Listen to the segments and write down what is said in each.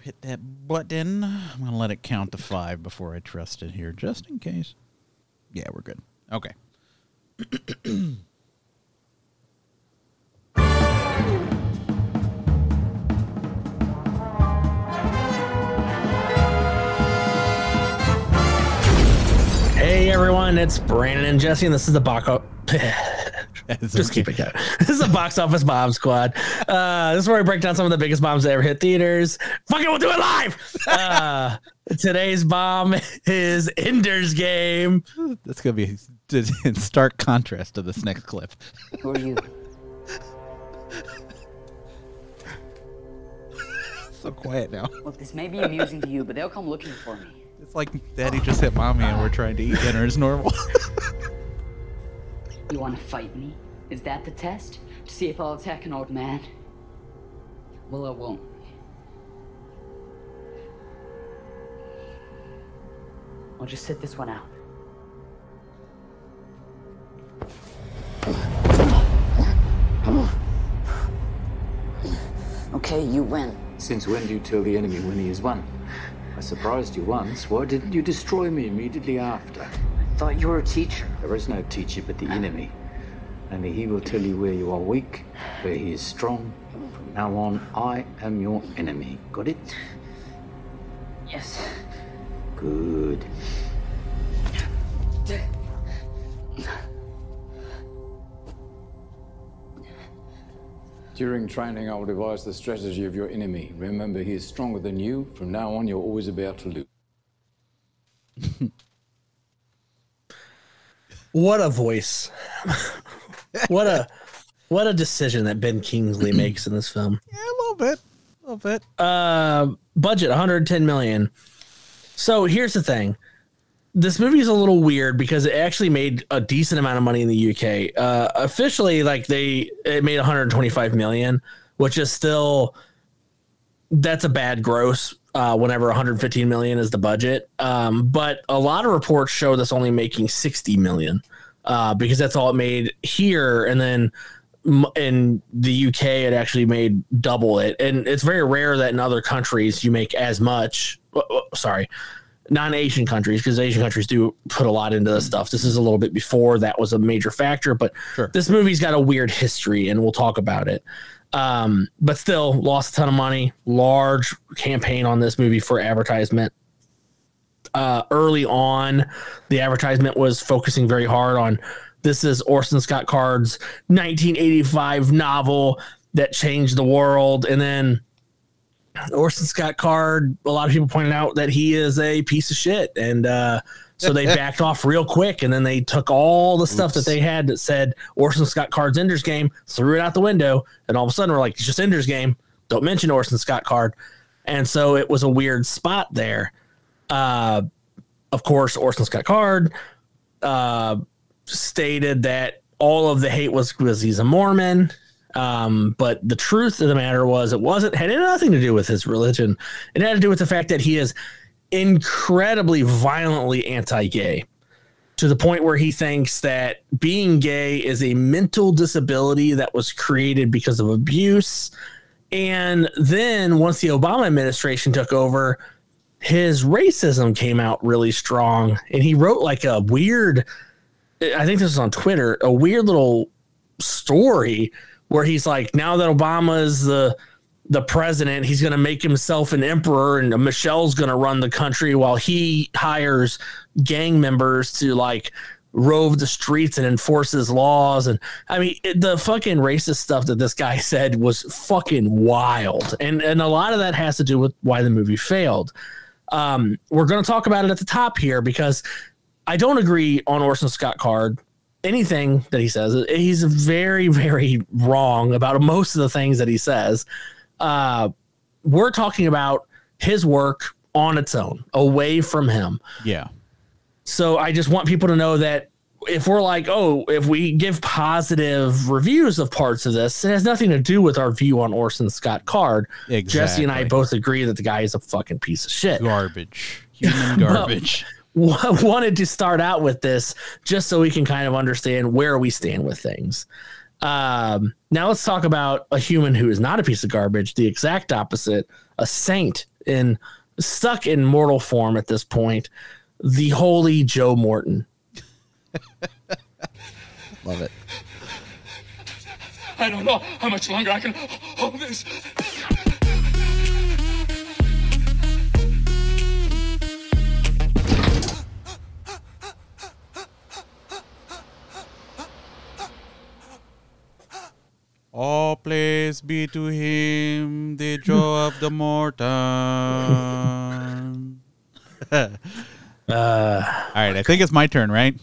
hit that button. I'm going to let it count to five before I trust it here, just in case. Yeah, we're good. Okay. Hey everyone, it's Brandon and Jesse, and this is the box. Just keep it going. This is a box office bomb squad. Uh, this is where we break down some of the biggest bombs that ever hit theaters. Fuck it, we'll do it live. Uh, today's bomb is Ender's Game. That's going to be in stark contrast to this next clip. Who are you? so quiet now. Look, this may be amusing to you, but they'll come looking for me. It's like daddy just hit mommy and we're trying to eat dinner as normal. You want to fight me? Is that the test? To see if I'll attack an old man? Well, I won't. I'll just sit this one out. Okay, you win. Since when do you tell the enemy when he has won? I surprised you once. Why didn't you destroy me immediately after? I thought you were a teacher. There is no teacher but the enemy. Only he will tell you where you are weak, where he is strong. From now on, I am your enemy. Got it? Yes. Good. During training, I will devise the strategy of your enemy. Remember, he is stronger than you. From now on, you're always about to lose. What a voice. what a what a decision that Ben Kingsley makes in this film. yeah, a little bit. A little bit. Uh budget 110 million. So here's the thing. This movie is a little weird because it actually made a decent amount of money in the UK. Uh, officially, like they it made 125 million, which is still that's a bad gross. Uh, whenever 115 million is the budget, um, but a lot of reports show this only making 60 million uh, because that's all it made here, and then in the UK it actually made double it, and it's very rare that in other countries you make as much. uh, uh, Sorry, non-Asian countries because Asian countries do put a lot into this stuff. This is a little bit before that was a major factor, but Sure. this movie's got a weird history, and we'll talk about it. Um, but still, lost a ton of money. Large campaign on this movie for advertisement. Uh, early on, the advertisement was focusing very hard on this is Orson Scott Card's 1985 novel that changed the world, and then Orson Scott Card, a lot of people pointed out that he is a piece of shit. And uh, so they backed off real quick. And then they took all the stuff that they had that said Orson Scott Card's Ender's Game, threw it out the window. And all of a sudden, we're like, it's just Ender's Game. Don't mention Orson Scott Card. And so it was a weird spot there. Uh, of course, Orson Scott Card uh, stated that all of the hate was because he's a Mormon. Um, but the truth of the matter was, it wasn't had nothing to do with his religion. It had to do with the fact that he is incredibly violently anti-gay to the point where he thinks that being gay is a mental disability that was created because of abuse. And then once the Obama administration took over, his racism came out really strong. And he wrote like a weird, I think this was on Twitter, a weird little story where he's like, now that Obama is the the president, he's going to make himself an emperor, and Michelle's going to run the country while he hires gang members to like rove the streets and enforces laws. And I mean, it, the fucking racist stuff that this guy said was fucking wild, and and a lot of that has to do with why the movie failed. Um, we're going to talk about it at the top here because I don't agree on Orson Scott Card anything that he says. He's very, very wrong about most of the things that he says. Uh, we're talking about his work on its own, away from him. Yeah. So I just want people to know that if we're like, oh, if we give positive reviews of parts of this, it has nothing to do with our view on Orson Scott Card. Jesse and I both agree that the guy is a fucking piece of shit. Garbage. Human garbage. wanted to start out with this just so we can kind of understand where we stand with things. Um, now let's talk about a human who is not a piece of garbage, the exact opposite, a saint in stuck in mortal form at this point, the holy Joe Morton. Love it. I don't know how much longer I can hold this. All praise be to him, the joy of the mortal. All right, I think it's my turn, right?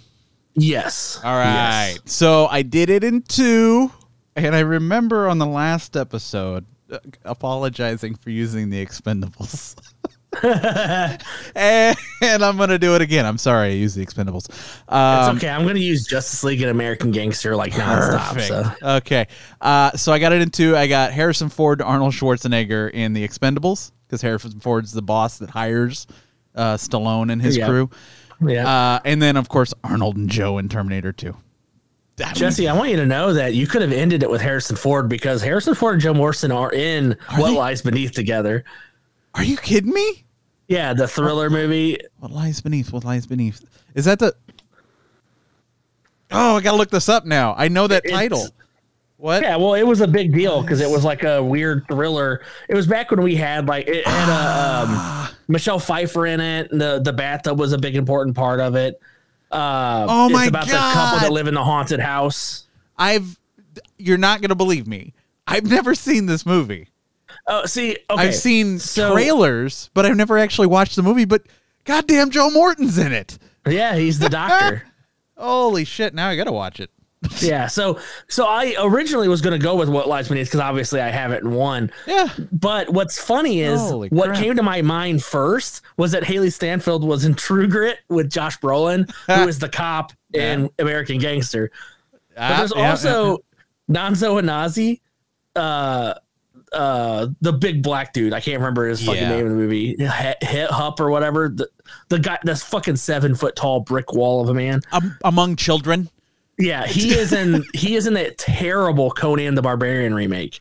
Yes. All right. Yes. So I did it in two, and I remember on the last episode uh, apologizing for using the expendables. and, and I'm going to do it again. I'm sorry I used the expendables. Um, it's okay. I'm going to use Justice League and American Gangster like nonstop. Perfect. So Okay. Uh, so I got it into. I got Harrison Ford, Arnold Schwarzenegger in the Expendables because Harrison Ford's the boss that hires uh, Stallone and his Yeah. crew. yeah. Uh, and then, of course, Arnold and Joe in Terminator 2. I mean, Jesse, I want you to know that you could have ended it with Harrison Ford because Harrison Ford and Joe Morton are in What they? Lies Beneath together. are you kidding me? Yeah, the thriller movie. What lies beneath? What lies beneath? Is that the. Oh, I got to look this up now. I know that It's- title. What? Yeah, well, it was a big deal because it was like a weird thriller. It was back when we had like it had a um, Michelle Pfeiffer in it. And the the bathtub was a big important part of it. Uh, Oh it's my about the couple that live in the haunted house. I've. You're not going to believe me. I've never seen this movie. Oh, see, okay, I've seen so- trailers, but I've never actually watched the movie. But goddamn, Joe Morton's in it. Yeah, he's the doctor. Holy shit! Now I gotta watch it. yeah, so so I originally was to go with What Lies Beneath because obviously I have it in one. Yeah. But what's funny is Holy what crap. came to my mind first was that Hailee Steinfeld was in True Grit with Josh Brolin, who is the cop in American Gangster. But there's Ah, yeah, also Nonso Anozie, uh, uh, the big black dude. I can't remember his fucking Yeah. name in the movie. Hit, Hit Hup or whatever. The, the guy, that's fucking seven foot tall brick wall of a man. um, among children. Yeah, he is in he is in that terrible Conan the Barbarian remake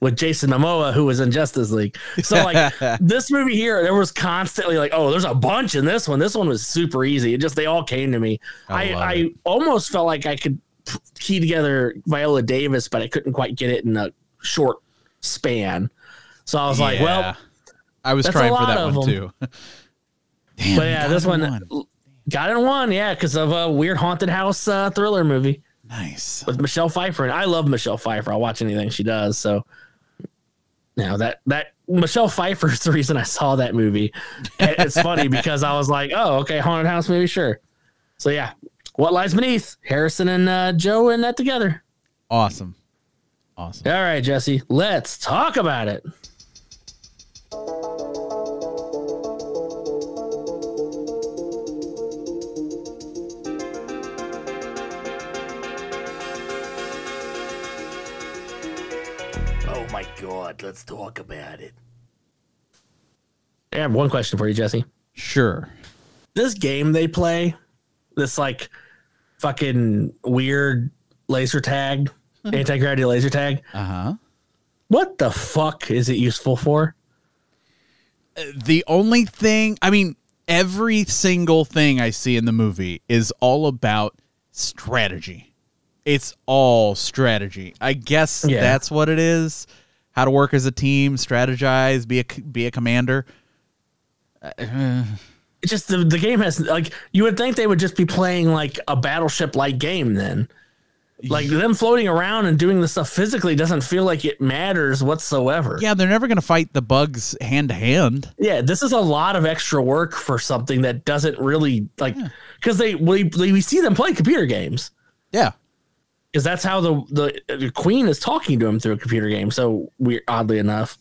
with Jason Momoa, who was in Justice League. So like this movie here, there was constantly like, oh, there's a bunch in this one. This one was super easy. It just they all came to me. I I I, almost felt like I could key together Viola Davis, but I couldn't quite get it in a short span. So I was like, well, I was trying for that one them. too. Damn, but yeah, this in one, got in one, yeah, because of a weird haunted house uh, thriller movie. Nice. with Michelle Pfeiffer, and I love Michelle Pfeiffer. I'll watch anything she does. So, now that that Michelle Pfeiffer is the reason I saw that movie. It's funny because I was like, oh, okay, haunted house movie, sure. So yeah, what lies beneath? Harrison and uh, Joe in that together. Awesome. Awesome. All right, Jesse, let's talk about it. Oh my God, let's talk about it. I have one question for you, Jesse. Sure. This game they play, this like fucking weird laser tag, anti gravity laser tag. Uh huh. What the fuck is it useful for? The only thing, I mean, every single thing I see in the movie is all about strategy. It's all strategy. I guess Yeah. that's what it is. How to work as a team, strategize, be a be a commander. It's just the, the game has like you would think they would just be playing like a battleship like game then. Like them floating around and doing the stuff physically doesn't feel like it matters whatsoever. Yeah, they're never going to fight the bugs hand to hand. Yeah, this is a lot of extra work for something that doesn't really like because they we, we see them play computer games. Yeah. because that's how the, the the queen is talking to him through a computer game. So weird, oddly enough.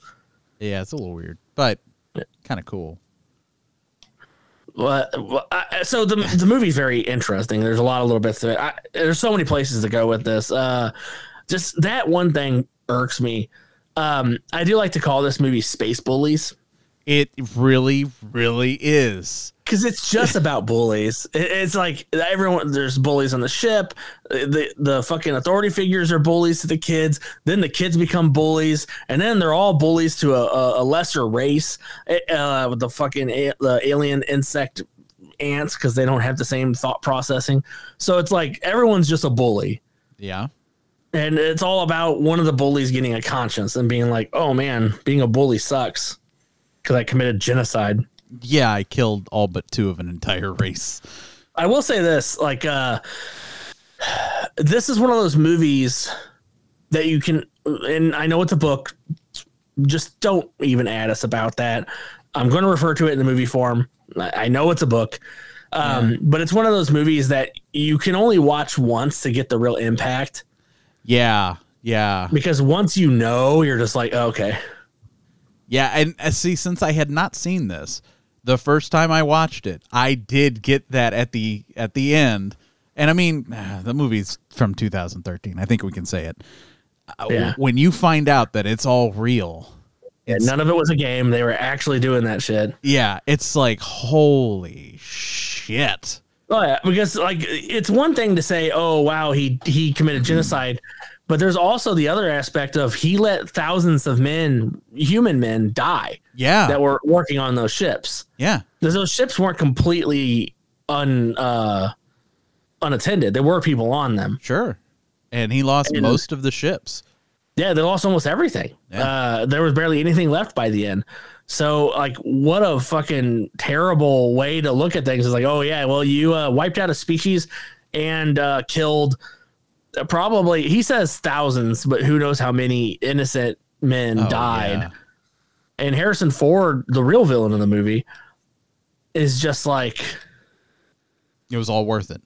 Yeah, it's a little weird, but kind of cool. Well, I, so the the movie's very interesting. There's a lot of little bits to it. I, there's so many places to go with this. Uh, just that one thing irks me. Um, I do like to call this movie Space Bullies. It really, really is. Because it's just about bullies. It's like everyone there's bullies on the ship. The the fucking authority figures are bullies to the kids. Then the kids become bullies, and then they're all bullies to a, a, a lesser race. Uh, with the fucking a, the alien insect ants because they don't have the same thought processing. So it's like everyone's just a bully. Yeah. And it's all about one of the bullies getting a conscience and being like, "Oh man, being a bully sucks," because I committed genocide. Yeah, I killed all but two of an entire race. I will say this, like uh this is one of those movies that you can and I know it's a book, just don't even add us about that. I'm going to refer to it in the movie form. I know it's a book. Um, but it's one of those movies that you can only watch once to get the real impact Yeah. Yeah. because once you know, you're just like, okay. Yeah, and uh, see, since I had not seen this the first time I watched it, I did get that at the at the end. And I mean, ah, the movie's from 2013. I think we can say it. Uh, Yeah. When you find out that it's all real, Yeah, none of it was a game. They were actually doing that shit. yeah, it's like holy shit. Oh yeah, because like it's one thing to say, "Oh wow, he he committed genocide," but there's also the other aspect of he let thousands of men, human men, die Yeah, that were working on those ships. yeah, Because those ships weren't completely un uh, unattended. There were people on them. sure. And he lost And- most of the ships. Yeah, they lost almost everything. Yeah. Uh, there was barely anything left by the end. So, like, what a fucking terrible way to look at things. Is like, oh yeah, well, you uh, wiped out a species and uh, killed uh, probably. He says thousands, but who knows how many innocent men Oh, died. yeah. And Harrison Ford, the real villain of the movie, is just like It was all worth it.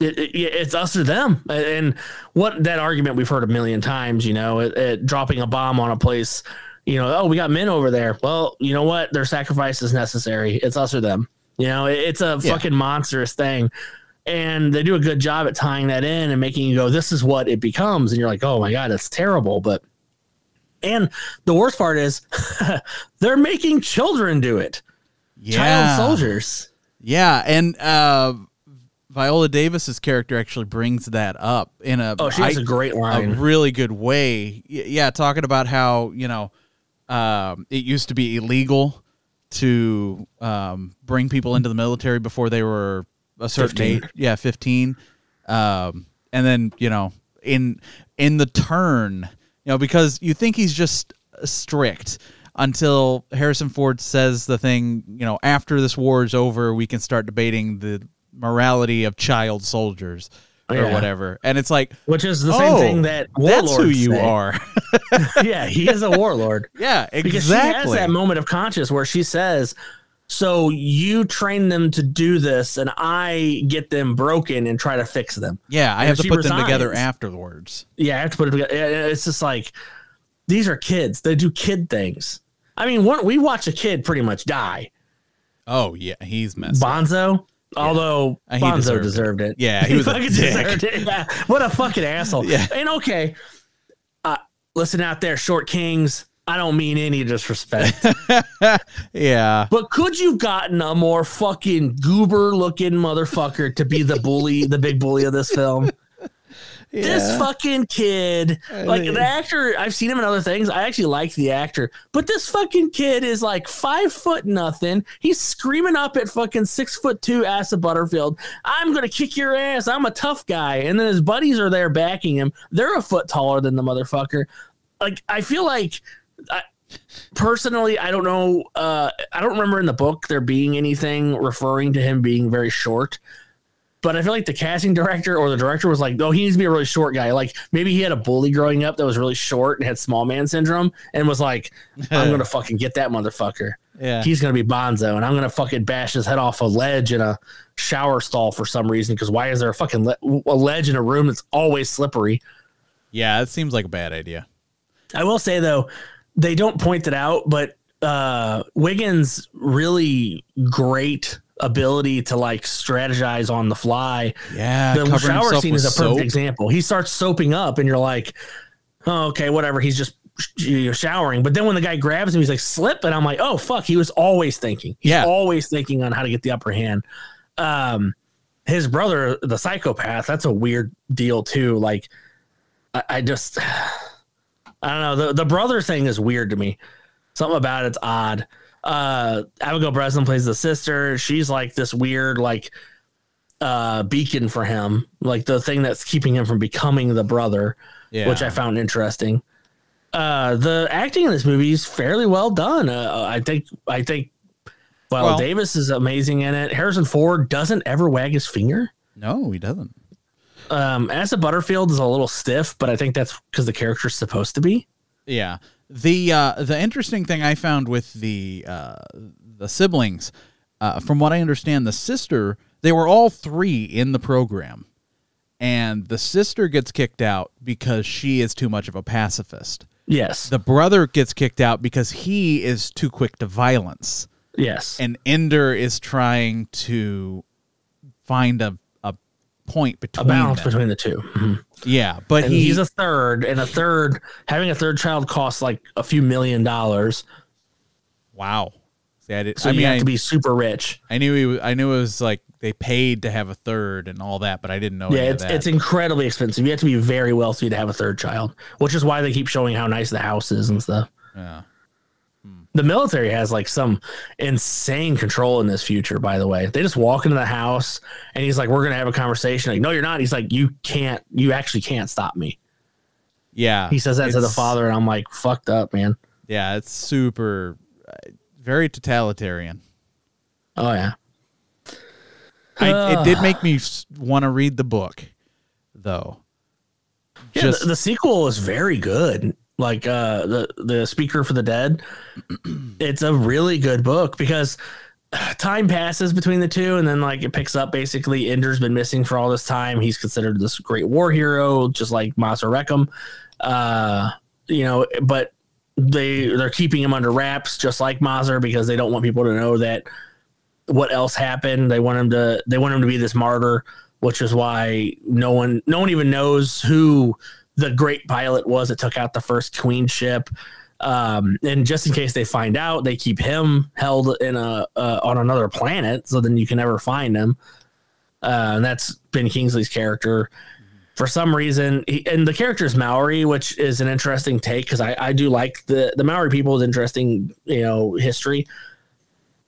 it, it- it's us or them. And what that argument we've heard a million times, you know, it, it, dropping a bomb on a place, you know, oh, we got men over there. Well, you know what? Their sacrifice is necessary. It's us or them. You know, it, it's a Yeah. fucking monstrous thing. And they do a good job at tying that in and making you go, this is what it becomes. And you're like, oh my God, it's terrible. But, and the worst part is they're making children do it. Yeah. Child soldiers. Yeah, and uh, Viola Davis's character actually brings that up in a Oh, she has I- a great a really good way. Yeah, talking about how you know um, it used to be illegal to um, bring people into the military before they were a certain 15. age. Yeah, fifteen. Um, and then you know in in the turn, you know, because you think he's just strict until Harrison Ford says the thing, you know, after this war is over, we can start debating the morality of child soldiers or Yeah. whatever. And it's like, Which is the same oh, thing that that's who you say. are. yeah, he is a warlord. yeah, exactly. Because she has that moment of conscience where she says, So you train them to do this, and I get them broken and try to fix them. yeah, I and have to put them together afterwards. Yeah, I have to put it together. It's just like these are kids. They do kid things. I mean, one, we watch a kid pretty much die. Oh yeah, he's messed. up. Bonzo, although Uh, he Bonzo deserved deserved, it. it. Yeah, he was a fucking deserved it. Yeah. What a fucking asshole. Yeah. And okay, uh, listen out there, short kings. I don't mean any disrespect. Yeah, But could you gotten a more fucking goober looking motherfucker to be the bully, the big bully of this film? This fucking kid, like the actor, I've seen him in other things. I actually like the actor, but this fucking kid is like five foot nothing. He's screaming up at fucking six foot two Asa Butterfield. I'm gonna kick your ass. I'm a tough guy. And then his buddies are there backing him. They're a foot taller than the motherfucker. Like I feel like I, personally, I don't know. Uh, I don't remember in the book there being anything referring to him being very short. But I feel like the casting director or the director was like, "Oh, he needs to be a really short guy." Like maybe he had a bully growing up that was really short and had small man syndrome, and was like, "I'm gonna fucking get that motherfucker. yeah. He's gonna be Bonzo, and I'm gonna fucking bash his head off a ledge in a shower stall for some reason. Because why is there a fucking le- a ledge in a room that's always slippery?" yeah, it seems like a bad idea. I will say though, they don't point it out, but uh Wiggin's really great ability to like strategize on the fly. Yeah, The shower scene is a perfect soap. example. He starts soaping up and you're like, oh, okay, whatever. He's just you know, showering. But then when the guy grabs him, he's like slip, and I'm like, oh fuck, he was always thinking. He's Yeah. always thinking on how to get the upper hand. Um, his brother, the psychopath, that's a weird deal too. Like, I, I just, I don't know. The the brother thing is weird to me. Something about it's odd. Uh, Abigail Breslin plays the sister. She's like this weird, like, uh, beacon for him, like the thing that's keeping him from becoming the brother Yeah. which I found interesting. Uh, the acting in this movie is fairly well done. Uh, I think I think well, Well- Davis is amazing in it. Harrison Ford doesn't ever wag his finger. no, he doesn't. Um, Asa Butterfield is a little stiff, but I think that's because the character's supposed to be. Yeah. The uh, the interesting thing I found with the uh, the siblings, uh, from what I understand, the sister they were all three in the program, and the sister gets kicked out because she is too much of a pacifist. Yes. The brother gets kicked out because he is too quick to violence, yes. and Ender is trying to find a a point a balance them. between the 2 Mhm. yeah, but he, he's a third, and a third having a third child costs like a few million dollars. wow. See, I, did, So I you mean, have I, to be super rich. I knew he I knew it was like they paid to have a third and all that, but I didn't know. Yeah, it's it's incredibly expensive. You have to be very wealthy to have a third child, which is why they keep showing how nice the house is and stuff. yeah. The military has like some insane control in this future, by the way. They just walk into the house and he's like, We're gonna have a conversation. Like, no, you're not. He's like, You can't you actually can't stop me. yeah. He says that to the father, and I'm like, fucked up, man. Yeah, it's super, uh, very totalitarian. Oh yeah. I, it did make me want to read the book, though. Yeah, Just the, the sequel is very good. Like uh the the Speaker for the Dead. it's a really good book because time passes between the two and then like it picks up basically Ender's been missing for all this time. He's considered this great war hero just like Mazer Rackham. Uh you know, but they they're keeping him under wraps just like Mazer because they don't want people to know that what else happened. They want him to they want him to be this martyr, which is why no one no one even knows who the great pilot was that took out the first queen ship. Um, and just in case they find out, they keep him held in a uh, on another planet, so then you can never find him. Uh, and that's Ben Kingsley's character. For some reason, he, and the character is Maori, which is an interesting take because I, I do like the the Maori people is interesting, you know, history.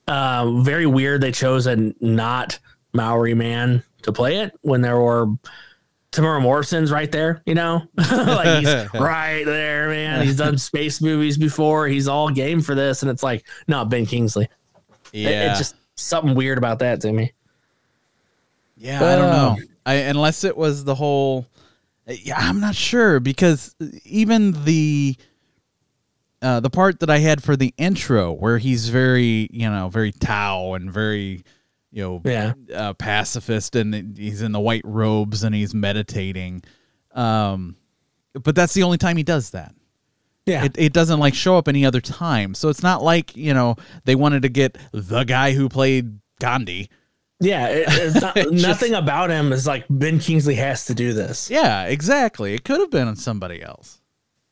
Um, very weird they chose a not Maori man to play it when there were Temuera Morrison's right there, you know, like he's right there, man. He's done space movies before. He's all game for this, and it's like, no, Ben Kingsley. It- yeah, it's just something weird about that to me. yeah. I don't know. Oh. I unless it was the whole. Yeah, I'm not sure because even the. Uh, the part that I had for the intro, where he's very, you know, very Tao and very, you know, Yeah. uh, pacifist, and he's in the white robes and he's meditating. Um, but that's the only time he does that. Yeah, It, it doesn't like show up any other time. So it's not like, you know, they wanted to get the guy who played Gandhi. yeah. It, it's not, just- nothing about him is like Ben Kingsley has to do this. Yeah, exactly. It could have been on somebody else.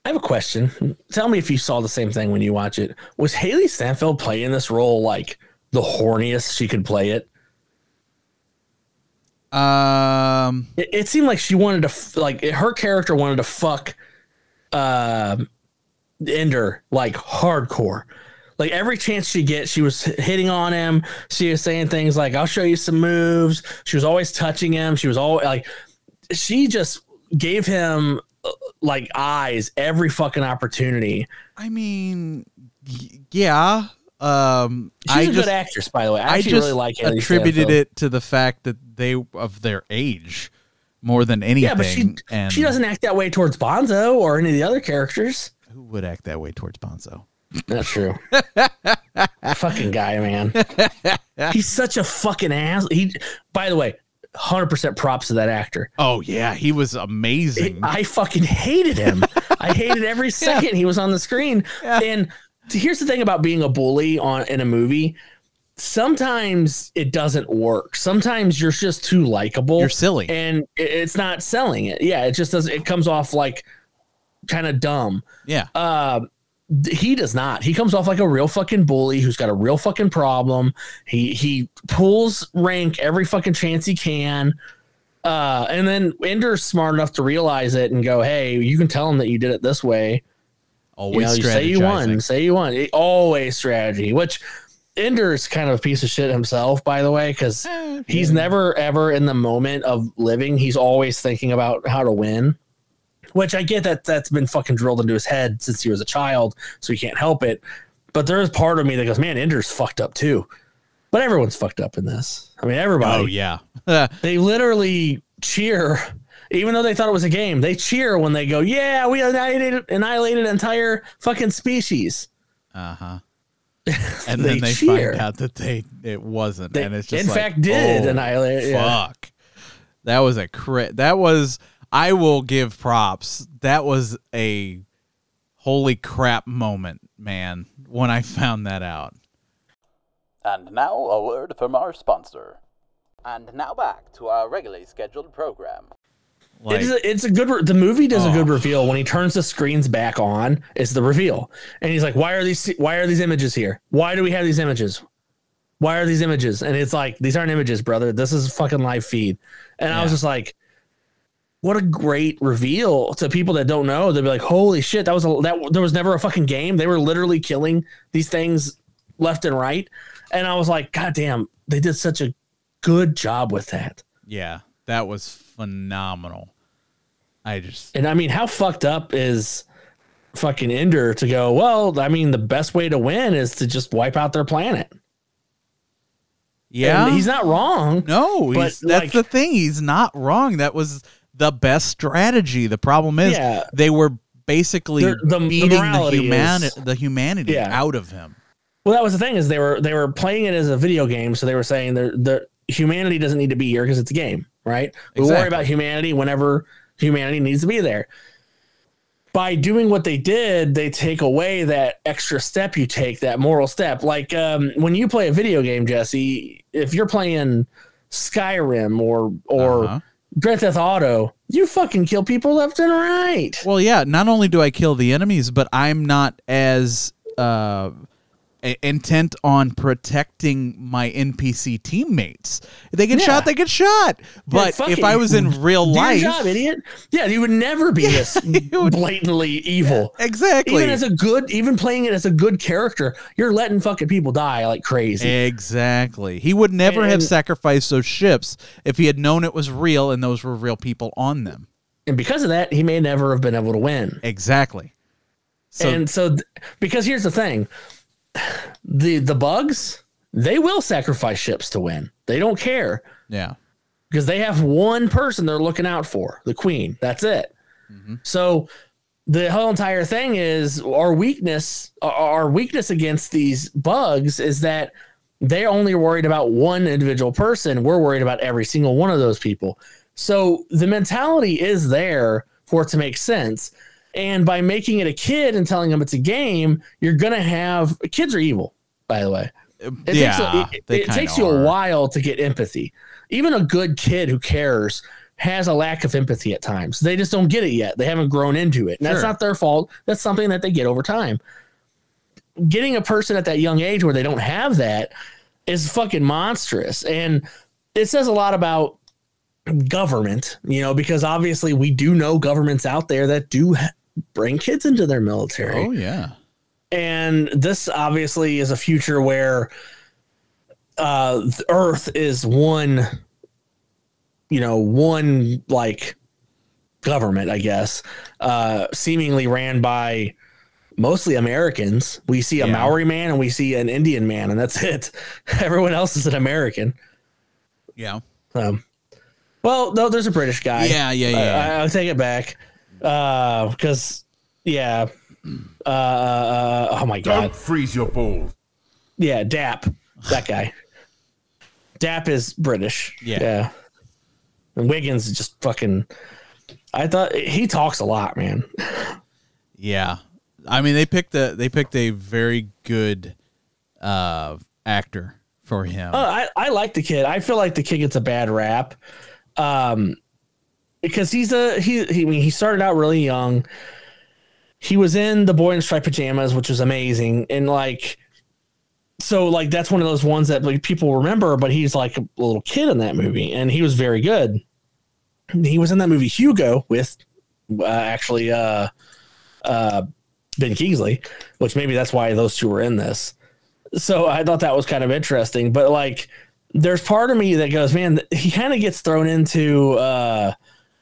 I have a question. Tell me if you saw the same thing when you watch it. Was Hailee Steinfeld playing this role like the horniest she could play it? Um, It, it seemed like she wanted to f- like her character wanted to fuck um Ender like hardcore. Like every chance she gets, she was hitting on him. She was saying things like, "I'll show you some moves." She was always touching him. She was always like, she just gave him uh, like eyes every fucking opportunity. I mean, y- yeah. Um, She's I a just, good actress, by the way. I, I just really like Hailee attributed Steinfeld. it to the fact that they of their age more than anything. Yeah, but she and she doesn't act that way towards Bonzo or any of the other characters. Who would act that way towards Bonzo? That's true. fucking guy, man. He's such a fucking ass. He, by the way, hundred percent props to that actor. Oh yeah, he was amazing. I fucking hated him. I hated every second he was on the screen. And here's the thing about being a bully on in a movie. Sometimes it doesn't work. Sometimes you're just too likable. You're silly. and it- it's not selling it. Yeah, it just does. It comes off like kind of dumb. Yeah. Uh, he does not. He comes off like a real fucking bully who's got a real fucking problem. He he pulls rank every fucking chance he can. Uh, and then Ender's smart enough to realize it and go, "Hey, you can tell him that you did it this way. Always You know, you say you won, say you won. It- always strategy." Which Ender's kind of a piece of shit himself, by the way, because Eh, he's never ever in the moment of living. He's always thinking about how to win. Which I get that that's been fucking drilled into his head since he was a child, so he can't help it. But there is part of me that goes, "Man, Ender's fucked up too." But everyone's fucked up in this. I mean, everybody Oh yeah. they literally cheer even though they thought it was a game they cheer when they go yeah we annihilated annihilated an entire fucking species uh huh. And They then they cheer. find out that they it wasn't, they and it's just in like, fact did oh, annihilate yeah. Fuck. That was a crit. That was. I will give props. That was a holy crap moment, man. When I found that out. And now a word from our sponsor. And now back to our regularly scheduled program. Like, it's, a, it's a good re- the movie does a good Oh. reveal when he turns the screens back on it's the reveal. And he's like why are these why are these images here? Why do we have these images? Why are these images? And it's like these aren't images brother. This is fucking live feed. And i was just like what a great reveal to people that don't know. They'll be like holy shit that was a that there was never a fucking game. They were literally killing these things left and right. And i was like god damn they did such a good job with that. Yeah, that was phenomenal. I just. And I mean, how fucked up is fucking Ender to go, well, I mean, the best way to win is to just wipe out their planet. Yeah. And he's not wrong. No, that's like- the thing. He's not wrong. That was the best strategy. The problem is Yeah. they were basically the- the beating the, morality humani- is- the humanity Yeah. out of him. Well, that was the thing is they were they were playing it as a video game, so they were saying the the humanity doesn't need to be here because it's a game, right? We worry about humanity whenever humanity needs to be there. By doing what they did, they take away that extra step you take, that moral step. Like um, when you play a video game, Jesse, if you're playing Skyrim or or Uh-huh. Grand Theft Auto, you fucking kill people left and right. Well, yeah. Not only do I kill the enemies, but I'm not as uh, a- intent on protecting my NPC teammates. If they get Yeah. shot, they get shot. But fuck if it. I was in real Do life, job, idiot. Yeah, you would never be this would- blatantly evil. exactly, Even as a good, even playing it as a good character, you're letting fucking people die like crazy. Exactly. He would never have sacrificed those ships if he had known it was real and those were real people on them. and because of that, he may never have been able to win. Exactly. So and so, because here's the thing, the the bugs they will sacrifice ships to win. They don't care yeah. because they have one person they're looking out for, the queen. That's it. Mm-hmm. So the whole entire thing is our weakness. Our our weakness against these bugs is that they're only worried about one individual person. We're worried about every single one of those people. So the mentality is there for it to make sense. And by making it a kid and telling them it's a game, you're gonna have kids are evil. By the way, it yeah. takes, a, it, it takes you a while to get empathy. Even a good kid who cares has a lack of empathy at times. They just don't get it yet. They haven't grown into it. And that's not their fault. That's something that they get over time. Getting a person at that young age where they don't have that is fucking monstrous. And it says a lot about government, you know, because obviously we do know governments out there that do bring kids into their military Oh yeah. and this obviously is a future where uh the earth is one you know one like government i guess uh seemingly ran by mostly americans we see a Yeah. maori man and we see an indian man and that's it everyone else is an american Yeah. um well no there's a british guy Yeah, yeah, yeah. I, I'll take it back. Uh, because yeah. Uh, uh, oh my god. Don't freeze your balls. Yeah, Dap. That guy. Dap is British. Yeah. Yeah. And Wiggins is just fucking. I thought he talks a lot, man. Yeah. I mean they picked a they picked a very good uh actor for him. Uh, I I like the kid. I feel like the kid gets a bad rap, um, because he's a he. he I mean, he started out really young. he was in the boy in striped pajamas, which was amazing, and like so like that's one of those ones that like people remember, but he's like a little kid in that movie, and he was very good. He was in that movie Hugo with uh, actually uh, uh, Ben Kingsley, which maybe that's why those two were in this. So I thought that was kind of interesting, but like there's part of me that goes, man, he kind of gets thrown into uh,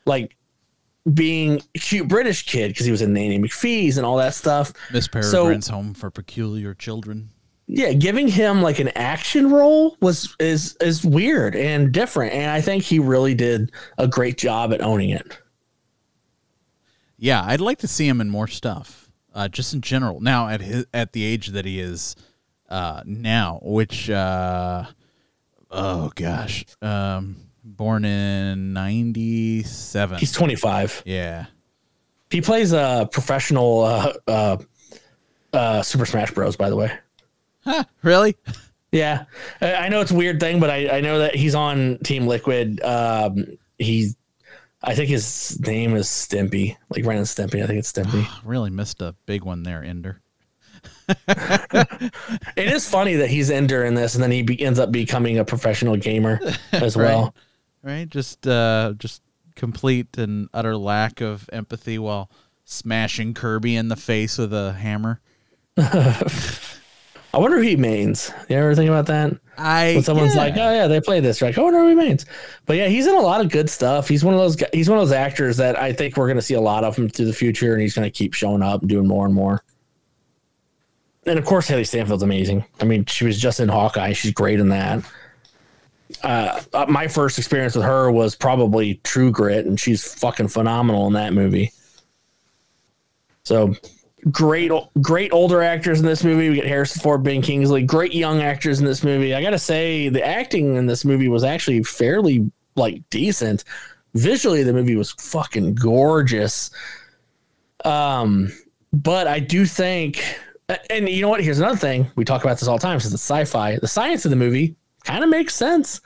like being a cute British kid because he was in Nanny McPhee's and all that stuff. Miss Peregrine's Home for Peculiar Children. Yeah, giving him like an action role was is is weird and different, and I think he really did a great job at owning it. Yeah, I'd like to see him in more stuff, uh, just in general. Now at his at the age that he is uh, now, which uh, oh gosh, um, born in ninety seven. He's 25. Yeah, He plays a professional uh, uh, uh, Super Smash Bros. By the way. huh, really? Yeah, I know it's a weird thing, but I, I know that he's on Team Liquid. Um, he, I think his name is Stimpy, like Ren and Stimpy. I think it's Stimpy. really missed a big one there, Ender. it is funny that he's Ender in this, and then he be, ends up becoming a professional gamer as well. Right, just uh, just complete and utter lack of empathy while smashing Kirby in the face with a hammer. I wonder who he mains. You ever think about that? I When someone's yeah. like, "Oh yeah, they play this," right? I wonder who he mains. But yeah, he's in a lot of good stuff. He's one of those. He's one of those actors that I think we're going to see a lot of him through the future, and he's going to keep showing up and doing more and more. And of course, Hailee Steinfeld's amazing. I mean, she was just in Hawkeye. She's great in that. Uh, my first experience with her was probably True Grit, and she's fucking phenomenal in that movie. So great, great older actors in this movie. We get Harrison Ford, Ben Kingsley, great young actors in this movie. I gotta say, the acting in this movie was actually fairly like decent. Visually, the movie was fucking gorgeous. Um, but I do think, and you know what? Here's another thing. We talk about this all the time since it's sci-fi. The science of the movie kind of makes sense.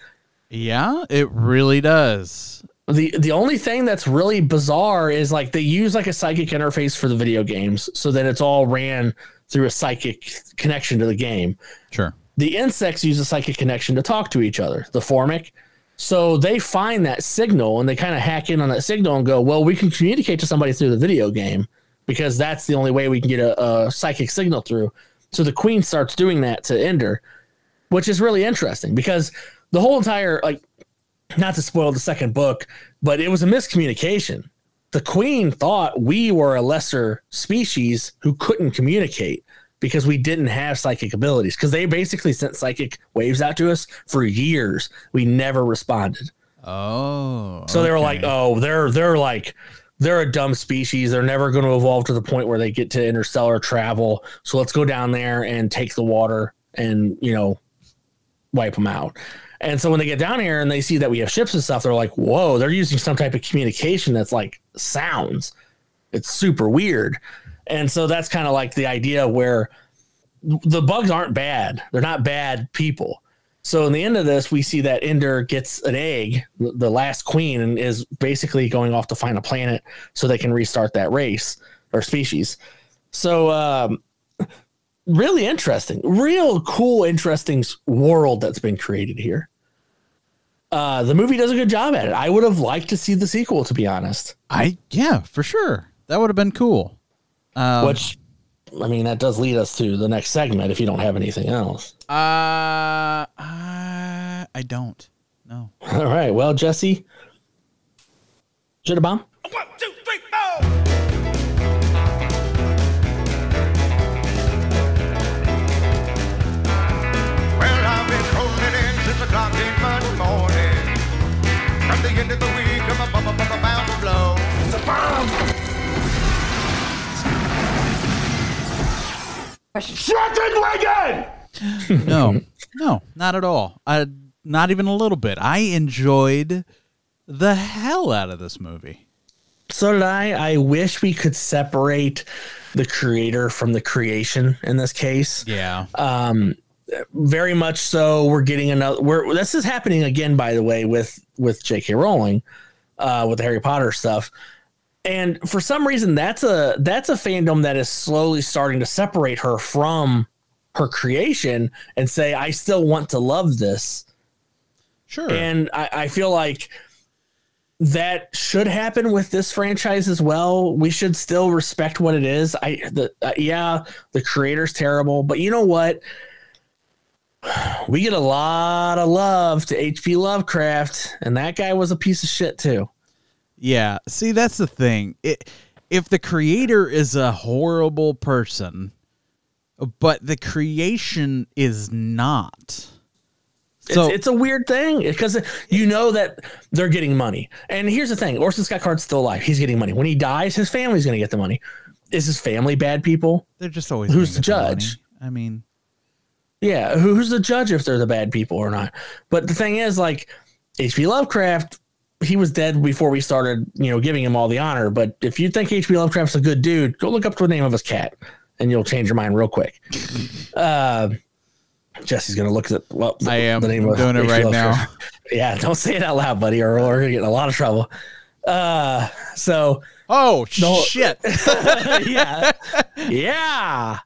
yeah, it really does. The the only thing that's really bizarre is like they use like a psychic interface for the video games, so that it's all ran through a psychic connection to the game. Sure. The insects use a psychic connection to talk to each other, the formic. So they find that signal and they kind of hack in on that signal and go, well, we can communicate to somebody through the video game because that's the only way we can get a, a psychic signal through. So the queen starts doing that to Ender, which is really interesting because the whole entire like not to spoil the second book, but it was a miscommunication. The queen thought we were a lesser species who couldn't communicate because we didn't have psychic abilities because they basically sent psychic waves out to us for years. We never responded. Oh. So they were like, "Oh, they're they're like they're a dumb species. They're never going to evolve to the point where they get to interstellar travel. So let's go down there and take the water and, you know, wipe them out." And so when they get down here and they see that we have ships and stuff, they're like, "Whoa, they're using some type of communication that's like sounds." It's super weird. And so that's kind of like the idea where the bugs aren't bad. They're not bad people. So in the end of this, we see that Ender gets an egg, the last queen, and is basically going off to find a planet so they can restart that race or species. So um, really interesting, real cool, interesting world that's been created here. Uh, the movie does a good job at it. I would have liked to see the sequel, to be honest. I yeah, for sure. That would have been cool. Um, Which, I mean, that does lead us to the next segment if you don't have anything else. uh, I I don't. No. All right. Well, Jesse, should have bomb. One, two, three, four. End of the week, I'm a bum, bum, bum, bound to blow. It's a bomb. No. no, not at all. I not even a little bit. I enjoyed the hell out of this movie. So did I. I wish we could separate the creator from the creation in this case. Yeah. Um, very much so. We're getting another. We're this is happening again, by the way, with with J.K. Rowling, uh, with the Harry Potter stuff. and for some reason that's a that's a fandom that is slowly starting to separate her from her creation and say i still want to love this Sure. and I, I feel like that should happen with this franchise as well we should still respect what it is i the uh, yeah the creator's terrible but you know what we get a lot of love to hp lovecraft and that guy was a piece of shit too Yeah, see that's the thing. It, if the creator is a horrible person, but the creation is not. So it's, it's a weird thing because you know that they're getting money. And here's the thing: Orson Scott Card's still alive. He's getting money. When he dies, his family's going to get the money. Is his family bad people? they're just always who's the judge? I mean, Yeah, who's the judge if they're the bad people or not? But the thing is, like H.P. Lovecraft, he was dead before we started, you know, giving him all the honor. But if you think H.P. Lovecraft's a good dude, go look up the name of his cat, and you'll change your mind real quick. Uh, Jesse's gonna look at well, I am. the name I'm of doing it right Lovecraft. Yeah, don't say it out loud, buddy, or we're gonna get in a lot of trouble. Uh, so oh No. shit! yeah, yeah,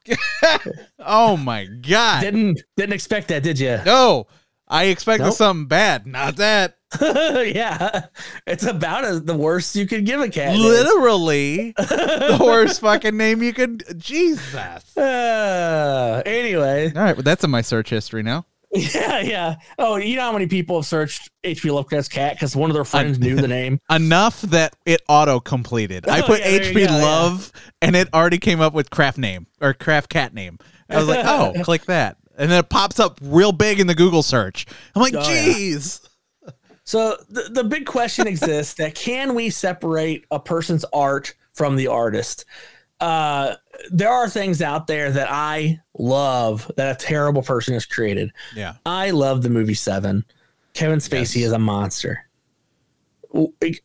oh my god! didn't didn't expect that, did you? no, I expected Nope. something bad. Not that. yeah, it's about as the worst you could give a cat. Literally, the worst fucking name you could. Jesus. Uh, anyway, All right, well, that's in my search history now. yeah, yeah. Oh, you know how many people have searched H.P. Lovecraft's cat because one of their friends knew the name. enough that it auto completed. I Oh, put yeah, there you HB go, yeah. Love and it already came up with craft name or craft cat name. I was like, oh, click that. And then it pops up real big in the Google search. I'm like, Oh, yeah. geez. So the, the big question exists that can we separate a person's art from the artist? Uh, there are things out there that I love that a terrible person has created. Yeah. I love the movie Seven. Kevin Spacey Yes. is a monster.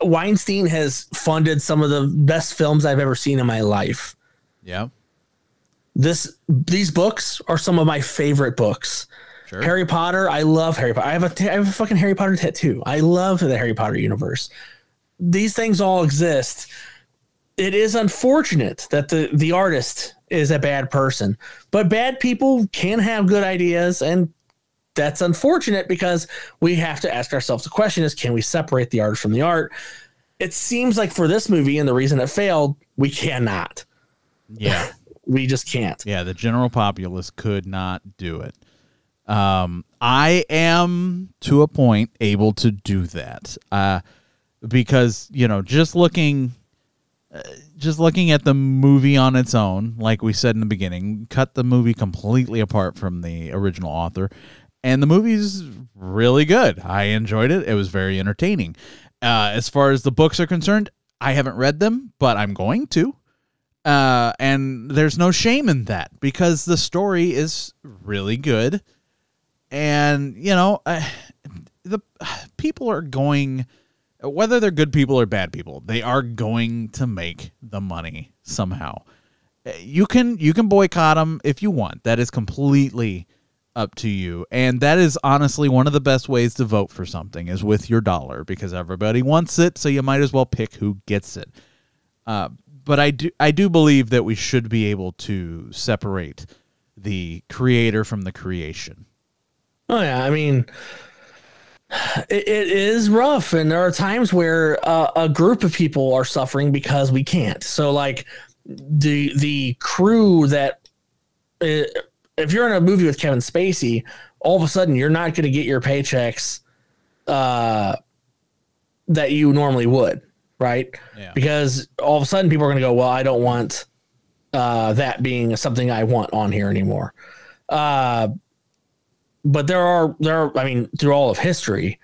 Weinstein has funded some of the best films I've ever seen in my life. Yeah. This these books are some of my favorite books. Sure. Harry Potter, I love Harry Potter. I have a I have a fucking Harry Potter tattoo. I love the Harry Potter universe. These things all exist. It is unfortunate that the the artist is a bad person, but bad people can have good ideas and that's unfortunate because we have to ask ourselves the question is can we separate the artist from the art? It seems like for this movie and the reason it failed, we cannot. Yeah. We just can't. Yeah. The general populace could not do it. Um, I am to a point able to do that. Uh, because, you know, just looking uh, just looking at the movie on its own, like we said in the beginning, cut the movie completely apart from the original author, and the movie's really good. I enjoyed it. It was very entertaining. Uh, as far as the books are concerned, I haven't read them, but I'm going to. Uh, and there's no shame in that because the story is really good. And, you know, uh, the people are going whether they're good people or bad people, they are going to make the money somehow. Uh, You can you can boycott them if you want. That is completely up to you. And that is honestly one of the best ways to vote for something is with your dollar because everybody wants it, so you might as well pick who gets it. Uh, but I do I do believe that we should be able to separate the creator from the creation. Oh yeah, I mean, it, it is rough, and there are times where uh, a group of people are suffering because we can't. So, like the the crew that, uh, if you're in a movie with Kevin Spacey, all of a sudden you're not going to get your paychecks, uh, that you normally would, right? Yeah. Because all of a sudden people are going to go, well, I don't want uh, that being something I want on here anymore. Uh, but there are there are I mean through all of history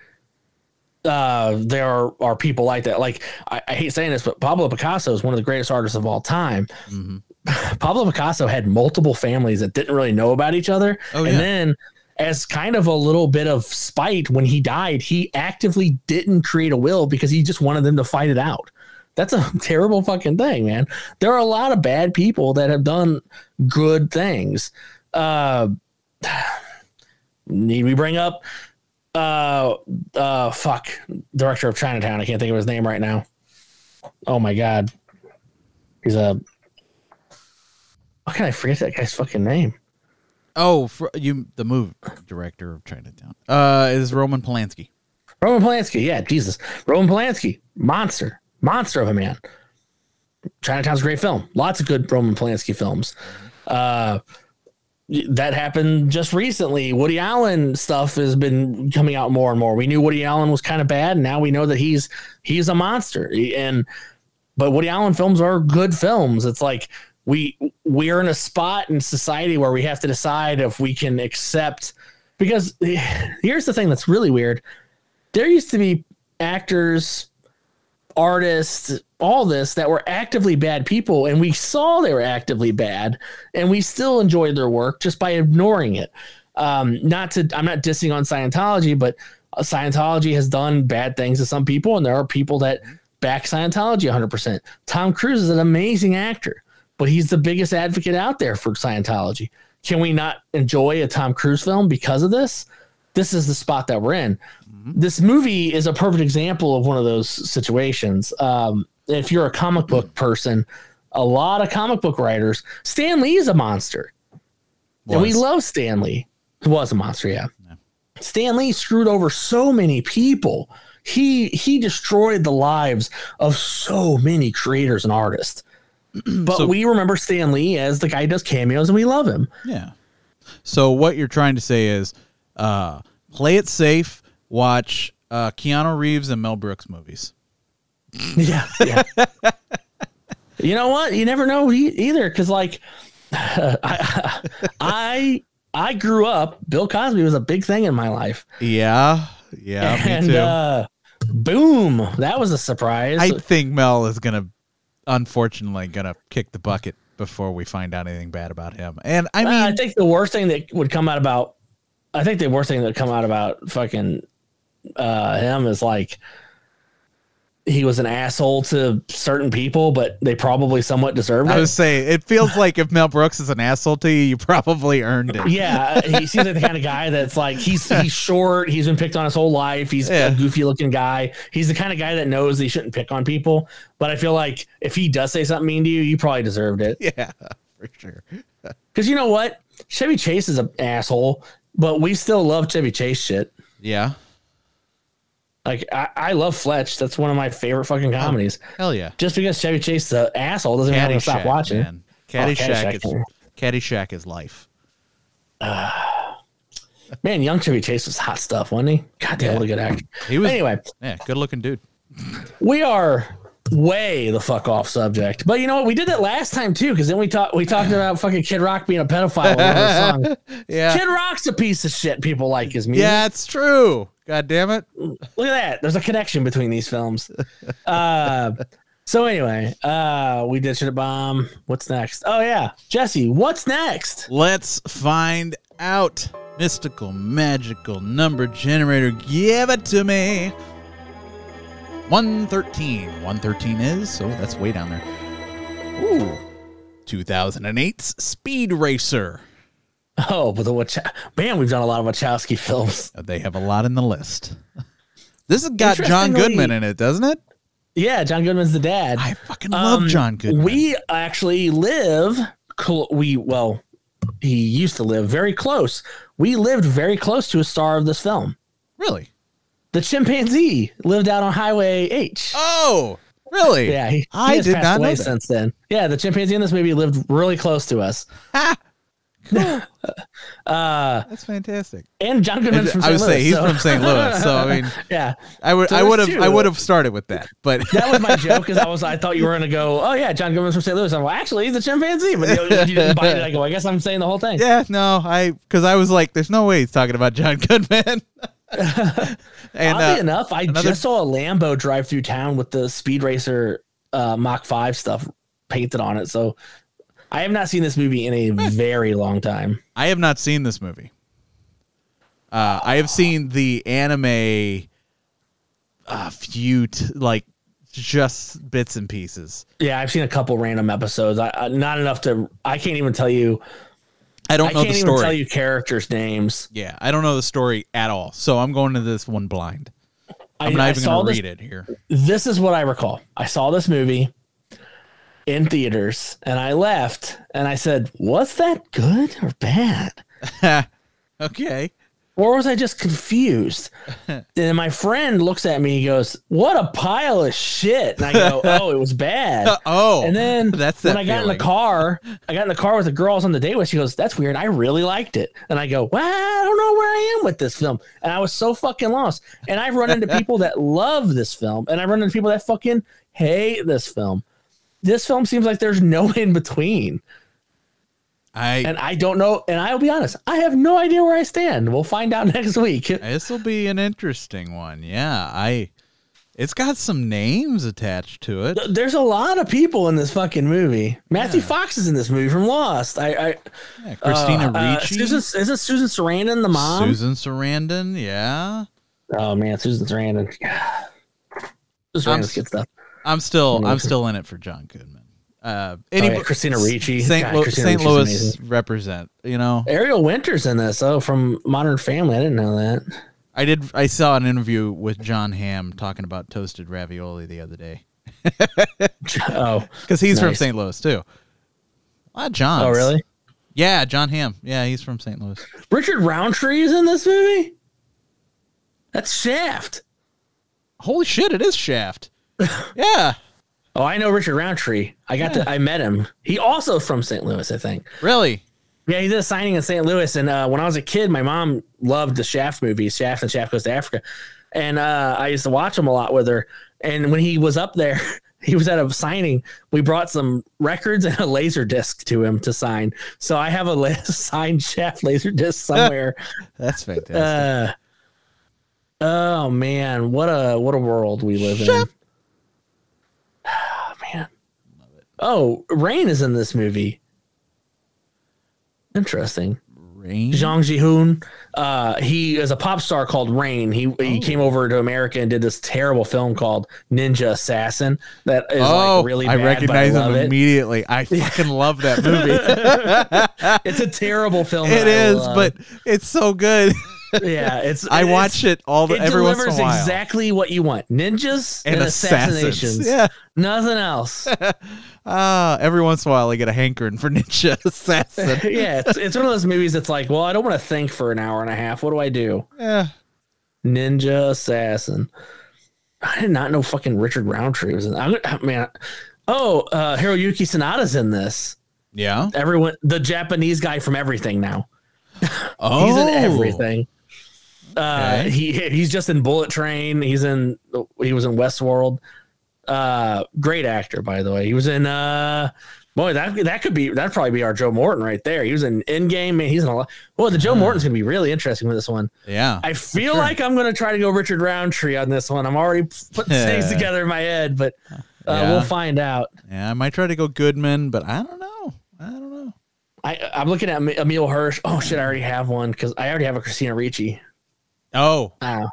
uh there are, are people like that. Like I, I hate saying this but Pablo Picasso is one of the greatest artists of all time. Pablo Picasso had multiple families that didn't really know about each other. Oh, and yeah. then as kind of a little bit of spite when he died he actively didn't create a will because he just wanted them to fight it out. That's a terrible fucking thing man. There are a lot of bad people that have done good things. Uh need we bring up uh uh fuck director of Chinatown. I can't think of his name right now. Oh my god. He's a. How can I forget that guy's fucking name? Oh, for, you the movie director of Chinatown uh, is Roman Polanski. Roman Polanski. Yeah, Jesus. Roman Polanski. Monster. Monster of a man. Chinatown's a great film. Lots of good Roman Polanski films. Uh, that happened just recently. Woody Allen stuff has been coming out more and more. We knew Woody Allen was kind of bad. And now we know that he's he's a monster. And but Woody Allen films are good films. It's like we we're in a spot in society where we have to decide if we can accept because here's the thing that's really weird. There used to be actors, artists, all this that were actively bad people, and we saw they were actively bad, and we still enjoyed their work just by ignoring it. Um, not to, I'm not dissing on Scientology, but Scientology has done bad things to some people, and there are people that back Scientology 100%. Tom Cruise is an amazing actor, but he's the biggest advocate out there for Scientology. Can we not enjoy a Tom Cruise film because of this? This is the spot that we're in. This movie is a perfect example of one of those situations. Um, if you're a comic book person, a lot of comic book writers, Stan Lee is a monster. And we love Stan Lee. He was a monster, yeah. Stan Lee screwed over so many people. He he destroyed the lives of so many creators and artists. But So- we remember Stan Lee as the guy who does cameos and we love him. Yeah. So what you're trying to say is, uh, play it safe. Watch uh, Keanu Reeves and Mel Brooks movies. Yeah, yeah. you know what? You never know either, because like, I, I I grew up. Bill Cosby was a big thing in my life, Yeah, yeah, me and too. uh, boom, that was a surprise. I think Mel is gonna, unfortunately, gonna kick the bucket before we find out anything bad about him. And I Uh, mean, I think the worst thing that would come out about, I think the worst thing that would come out about fucking uh, him is like he was an asshole to certain people, but they probably somewhat deserved it. I was saying, it feels like if Mel Brooks is an asshole to you, you probably earned it. Yeah, uh, he seems like the kind of guy that's like he's he's short. He's been picked on his whole life. He's Yeah. a goofy looking guy. He's the kind of guy that knows he shouldn't pick on people. But I feel like if he does say something mean to you, you probably deserved it. Yeah, for sure. Because you know what, Chevy Chase is an asshole, but we still love Chevy Chase shit. Yeah, Like I, I love Fletch. That's one of my favorite fucking comedies. hell yeah. Just because Chevy Chase is an asshole doesn't mean I'm gonna stop watching. man. Caddyshack, Caddyshack, is. Caddyshack is life. Man, young Chevy Chase was hot stuff, wasn't he? God damn, what a good actor. He was Anyway, yeah, good looking dude. we are way the fuck off subject. But you know what? We did that last time too, because then we talked we talked about fucking Kid Rock being a pedophile. in one of the songs. Yeah, Kid Rock's a piece of shit. People like his music. yeah, it's true. God damn it. Look at that. There's a connection between these films. Uh, so anyway, uh, we did shit bomb. What's next? Oh yeah, Jesse. What's next? Let's find out. Mystical, magical number generator. Give it to me. 113. 113 is, so that's way down there. Ooh. 2008's Speed Racer. Oh, but the Wach- man, we've done a lot of Wachowski films. They have a lot in the list. This has got John Goodman in it, doesn't it? Yeah, John Goodman's the dad. I fucking love Um, John Goodman. We actually live. Cl- we well, he used to live very close. We lived very close to a star of this film. really? The chimpanzee lived out on Highway H. Oh, really? Yeah, he, he I has did passed not know away that. since then. Yeah, the chimpanzee in this movie lived really close to us. uh, That's fantastic. and John Goodman's from St. I would Louis. say he's so- from St. Louis, so I mean, yeah, I would, So I would have, I would have started with that, but that was my joke because I was I thought you were gonna go, oh yeah, John Goodman's from St. Louis. I'm like, actually, he's a chimpanzee, but you, you didn't bite it. I go, I guess I'm saying the whole thing. yeah, no, I because I was like, there's no way he's talking about John Goodman. and Oddly uh, enough, I another- just saw a Lambo drive through town with the Speed Racer uh, Mach Five stuff painted on it. So I have not seen this movie in a very long time. I have not seen this movie. Uh, I have seen the anime a few t- like just bits and pieces. Yeah, I've seen a couple random episodes. I, I not enough to. I can't even tell you. I don't I know the even story. tell you characters' names. Yeah, I don't know the story at all. So I'm going to this one blind. I'm I, not even going to read it here. this is what I recall. I saw this movie. in theaters, and I left, and I said, "Was that good or bad?" okay. Or was I just confused? and my friend looks at me, he goes, What a pile of shit. And I go, Oh, it was bad. Oh, And then that's when that I got in the car, I got in the car with the girl I was on the date with. She goes, That's weird. I really liked it. And I go, Well, I don't know where I am with this film. And I was so fucking lost. And I've run into people that love this film, and I've run into people that fucking hate this film. This film seems like there's no in between. I And I don't know. And I'll be honest, I have no idea where I stand. We'll find out next week. this will be an interesting one. Yeah, I. It's got some names attached to it. There's a lot of people in this fucking movie. Matthew Fox is in this movie from Lost. I, I Yeah, Christina uh, uh, Ricci, Susan, isn't Susan Sarandon the mom? Susan Sarandon. Yeah, Oh man, Susan Sarandon. Susan I'm good stuff. I'm still I'm still in it for John Goodman. Uh, Oh, any yeah, Christina Ricci. St. God, Lu- Christina St. Louis represent. You know, Ariel Winters in this. Oh, from Modern Family. I didn't know that. I did. I saw an interview with Jon Hamm talking about toasted ravioli the other day Oh, because he's from St. Louis too. A lot of Johns. oh, really? Yeah, Jon Hamm. Yeah, he's from St. Louis. Richard Roundtree is in this movie. That's Shaft. Holy shit! It is Shaft. yeah, Oh, I know Richard Roundtree. I got to. I met him. He also from St. Louis, I think. really. Yeah, he did a signing in St. Louis, and uh, when I was a kid, my mom loved the Shaft movies, Shaft and Shaft Goes to Africa, and uh, I used to watch them a lot with her. And when he was up there, he was at a signing. We brought some records and a laser disc to him to sign. So I have a la- signed Shaft laser disc somewhere. That's fantastic. uh, oh man, what a what a world we live in. Oh, man. Oh, Rain is in this movie. Interesting. Rain. Zhang Jihoon. Uh, he is a pop star called Rain. He he Oh. came over to America and did this terrible film called Ninja Assassin. That is oh, like really I bad, recognize I him it. immediately. I fucking love that movie. It's a terrible film. It is, but it's so good. yeah, it's I it's- watch it all the It every once in delivers a while. exactly what you want: ninjas and, and assassinations. Yeah. Nothing else. Ah, every once in a while I get a hankering for Ninja Assassin. yeah, it's, it's one of those movies that's like, well, I don't want to think for an hour and a half. What do I do? yeah. Ninja Assassin. I did not know fucking Richard Roundtree was in. I'm, man, oh, uh, Hiroyuki Sanada's in this. Yeah. Everyone, the Japanese guy from Everything now. Oh, He's in everything. Uh, Okay. he he's just in Bullet Train. He's in. He was in Westworld. Uh, great actor, by the way. He was in. Uh, boy, that that could be that'd probably be our Joe Morton right there. He was in Endgame. Man, he's in a lot. Well, the Joe Morton's gonna be really interesting with this one. Yeah. I feel like I'm gonna try to go Richard Roundtree on this one. I'm already putting things together in my head, but uh, Yeah. we'll find out. yeah, I might try to go Goodman, but I don't know. I don't know. I, I'm looking at Em- Emile Hirsch. Oh shit, I already have one because I already have a Christina Ricci. Oh, Oh,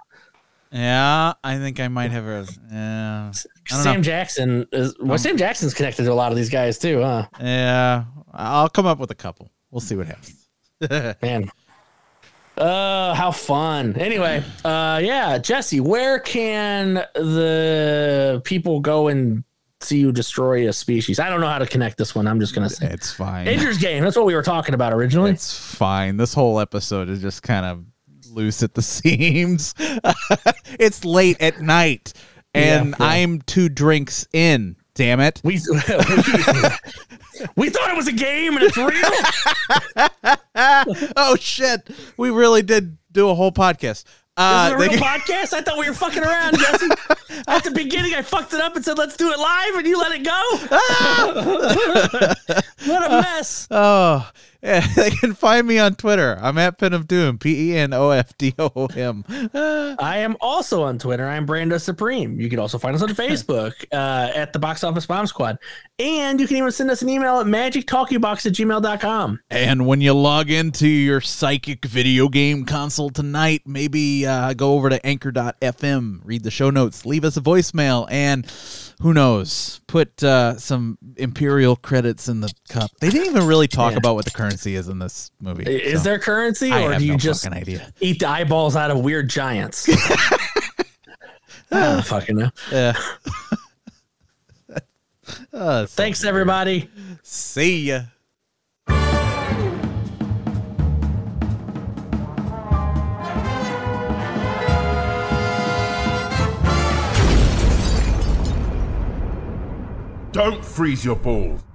yeah. I think I might have a. Yeah. Sam know. Jackson is. Well, Sam Jackson's connected to a lot of these guys too, huh? Yeah. I'll come up with a couple. We'll see what happens. Man. Uh, how fun. Anyway, uh, yeah, Jesse, where can the people go and see you destroy a species? I don't know how to connect this one. I'm just gonna say It's fine. Ender's Game. That's what we were talking about originally. It's fine. This whole episode is just kind of loose at the seams. it's late at night, and Yeah, yeah. I'm two drinks in. Damn it! We, we we thought it was a game and it's real. oh shit! We really did do a whole podcast. Uh, This is a real podcast. I thought we were fucking around, Jesse. At the beginning, I fucked it up and said, "Let's do it live," and you let it go. what a mess. oh, yeah, they can find me on Twitter. I'm at Pen of Doom. P E N O F D O M. I am also on Twitter. I'm Brando Supreme. You can also find us on Facebook uh, at the Box Office Bomb Squad. And you can even send us an email at magictalkiebox at gmail.com. And when you log into your psychic video game console tonight, maybe uh, go over to anchor.fm, read the show notes, leave us a voicemail, and who knows, put uh, some Imperial credits in the cup. They didn't even really talk Yeah. about what the currency is in this movie. Is so there currency I or do you no just idea. eat the eyeballs out of weird giants? I don't fucking know. Yeah. So Thanks, everybody. See ya. Don't freeze your balls.